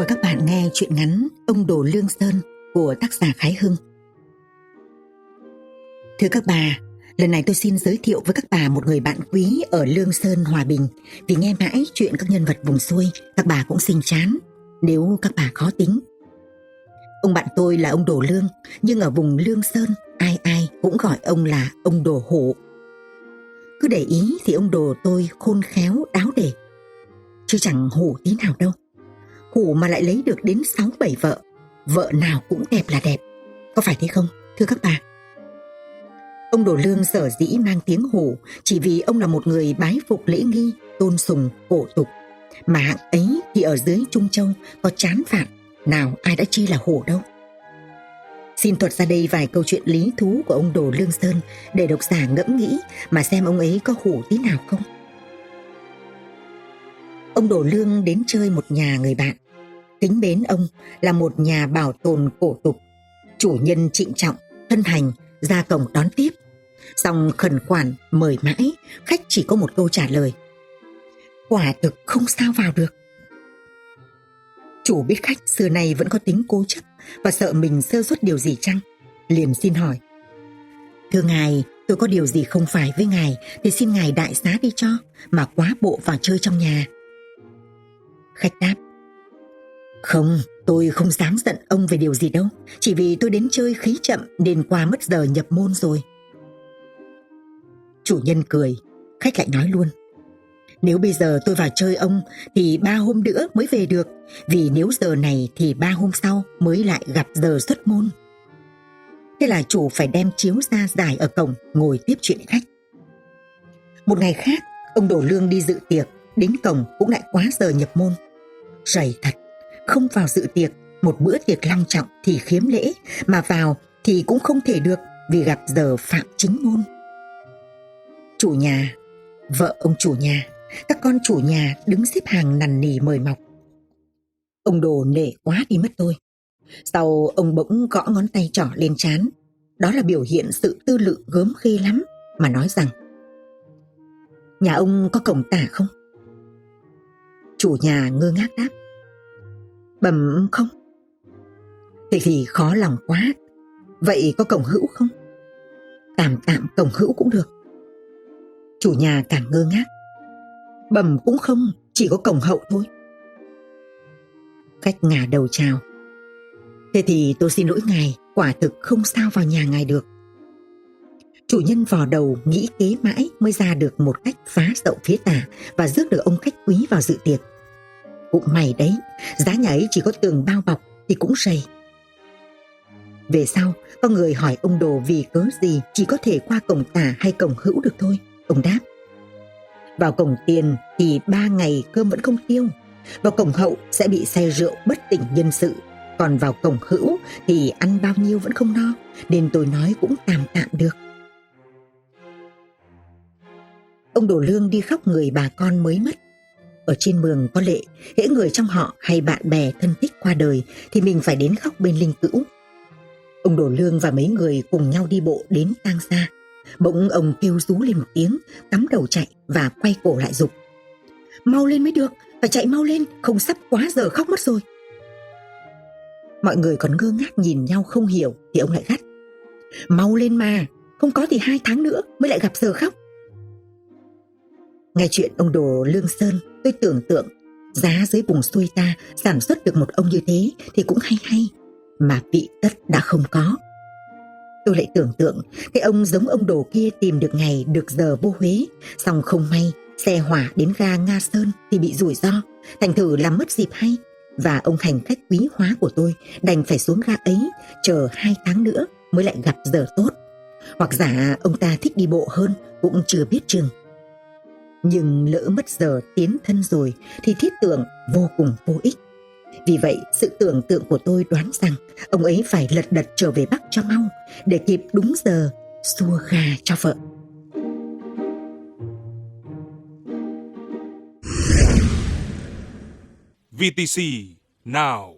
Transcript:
Mời các bạn nghe chuyện ngắn Ông Đồ Lương Sơn của tác giả Khái Hưng. Thưa các bà, lần này tôi xin giới thiệu với các bà một người bạn quý ở Lương Sơn Hòa Bình. Vì nghe mãi chuyện các nhân vật vùng xuôi, các bà cũng sinh chán, nếu các bà khó tính. Ông bạn tôi là ông Đồ Lương, nhưng ở vùng Lương Sơn, ai ai cũng gọi ông là ông Đồ Hổ. Cứ để ý thì ông Đồ tôi khôn khéo, đáo để. Chứ chẳng hổ tí nào đâu hủ mà lại lấy được đến 6-7 vợ. Vợ nào cũng đẹp là đẹp. Có phải thế không, thưa các bà? Ông Đồ Lương sở dĩ mang tiếng hủ chỉ vì ông là một người bái phục lễ nghi, tôn sùng, cổ tục. Mà hạng ấy thì ở dưới Trung Châu có chán phạt, nào ai đã chi là hổ đâu. Xin thuật ra đây vài câu chuyện lý thú của ông Đồ Lương Sơn để độc giả ngẫm nghĩ mà xem ông ấy có hủ tí nào không. Ông đổ Lương đến chơi một nhà người bạn. Kính bến ông là một nhà bảo tồn cổ tục. Chủ nhân trịnh trọng, thân hành, ra cổng đón tiếp. Xong khẩn khoản, mời mãi, khách chỉ có một câu trả lời. Quả thực không sao vào được. Chủ biết khách xưa nay vẫn có tính cố chấp và sợ mình sơ suất điều gì chăng? Liền xin hỏi. Thưa ngài, tôi có điều gì không phải với ngài thì xin ngài đại xá đi cho, mà quá bộ vào chơi trong nhà. Khách đáp Không, tôi không dám giận ông về điều gì đâu. Chỉ vì tôi đến chơi khí chậm Nên qua mất giờ nhập môn rồi. Chủ nhân cười Khách lại nói luôn Nếu bây giờ tôi vào chơi ông Thì ba hôm nữa mới về được Vì nếu giờ này thì ba hôm sau Mới lại gặp giờ xuất môn. Thế là chủ phải đem chiếu ra giải ở cổng Ngồi tiếp chuyện khách. Một ngày khác Ông đổ lương đi dự tiệc. Đến cổng cũng lại quá giờ nhập môn Rầy thật, không vào dự tiệc, một bữa tiệc long trọng thì khiếm lễ, mà vào thì cũng không thể được vì gặp giờ phạm chính môn. Chủ nhà, vợ ông chủ nhà, các con chủ nhà đứng xếp hàng nằn nỉ mời mọc. Ông đồ nể quá đi mất tôi. Sau ông bỗng gõ ngón tay trỏ lên chán. Đó là biểu hiện sự tư lự gớm ghê lắm mà nói rằng Nhà ông có cổng tả không? Chủ nhà ngơ ngác đáp. Bẩm không. Thì thì khó lòng quá. Vậy có cổng hữu không? Tạm tạm cổng hữu cũng được. Chủ nhà càng ngơ ngác. Bẩm cũng không, Chỉ có cổng hậu thôi. Khách ngả đầu chào. Thế thì tôi xin lỗi ngài, Quả thực không sao vào nhà ngài được. Chủ nhân vò đầu nghĩ kế mãi mới ra được một cách phá rậu phía tả và rước được ông khách quý vào dự tiệc. Cũng may đấy, giá nhà ấy chỉ có tường bao bọc thì cũng rầy. Về sau, có người hỏi ông Đồ vì cớ gì chỉ có thể qua cổng tả hay cổng hữu được thôi. Ông đáp. Vào cổng tiền thì ba ngày cơm vẫn không tiêu. Vào cổng hậu sẽ bị say rượu bất tỉnh nhân sự. Còn vào cổng hữu thì ăn bao nhiêu vẫn không no. Nên tôi nói cũng tạm tạm được. Ông Đồ Lương đi khóc người bà con mới mất ở trên mường có lệ, hễ người trong họ hay bạn bè thân thích qua đời thì mình phải đến khóc bên linh cữu. Ông Đồ Lương và mấy người cùng nhau đi bộ đến tang xa. Bỗng ông kêu rú lên một tiếng, cắm đầu chạy và quay cổ lại dục. Mau lên mới được, phải chạy mau lên, không sắp quá giờ khóc mất rồi. Mọi người còn ngơ ngác nhìn nhau không hiểu thì ông lại gắt. Mau lên mà, không có thì hai tháng nữa mới lại gặp giờ khóc. Nghe chuyện ông Đồ Lương Sơn, tôi tưởng tượng giá dưới vùng xuôi ta sản xuất được một ông như thế thì cũng hay hay, mà vị tất đã không có. Tôi lại tưởng tượng cái ông giống ông Đồ kia tìm được ngày được giờ vô Huế, xong không may xe hỏa đến ga Nga Sơn thì bị rủi ro, thành thử làm mất dịp hay. Và ông hành khách quý hóa của tôi đành phải xuống ga ấy chờ hai tháng nữa mới lại gặp giờ tốt. Hoặc giả ông ta thích đi bộ hơn cũng chưa biết chừng. Nhưng lỡ mất giờ tiến thân rồi thì thiết tưởng vô cùng vô ích. Vì vậy, sự tưởng tượng của tôi đoán rằng ông ấy phải lật đật trở về Bắc cho mau để kịp đúng giờ xua gà cho vợ. VTC Now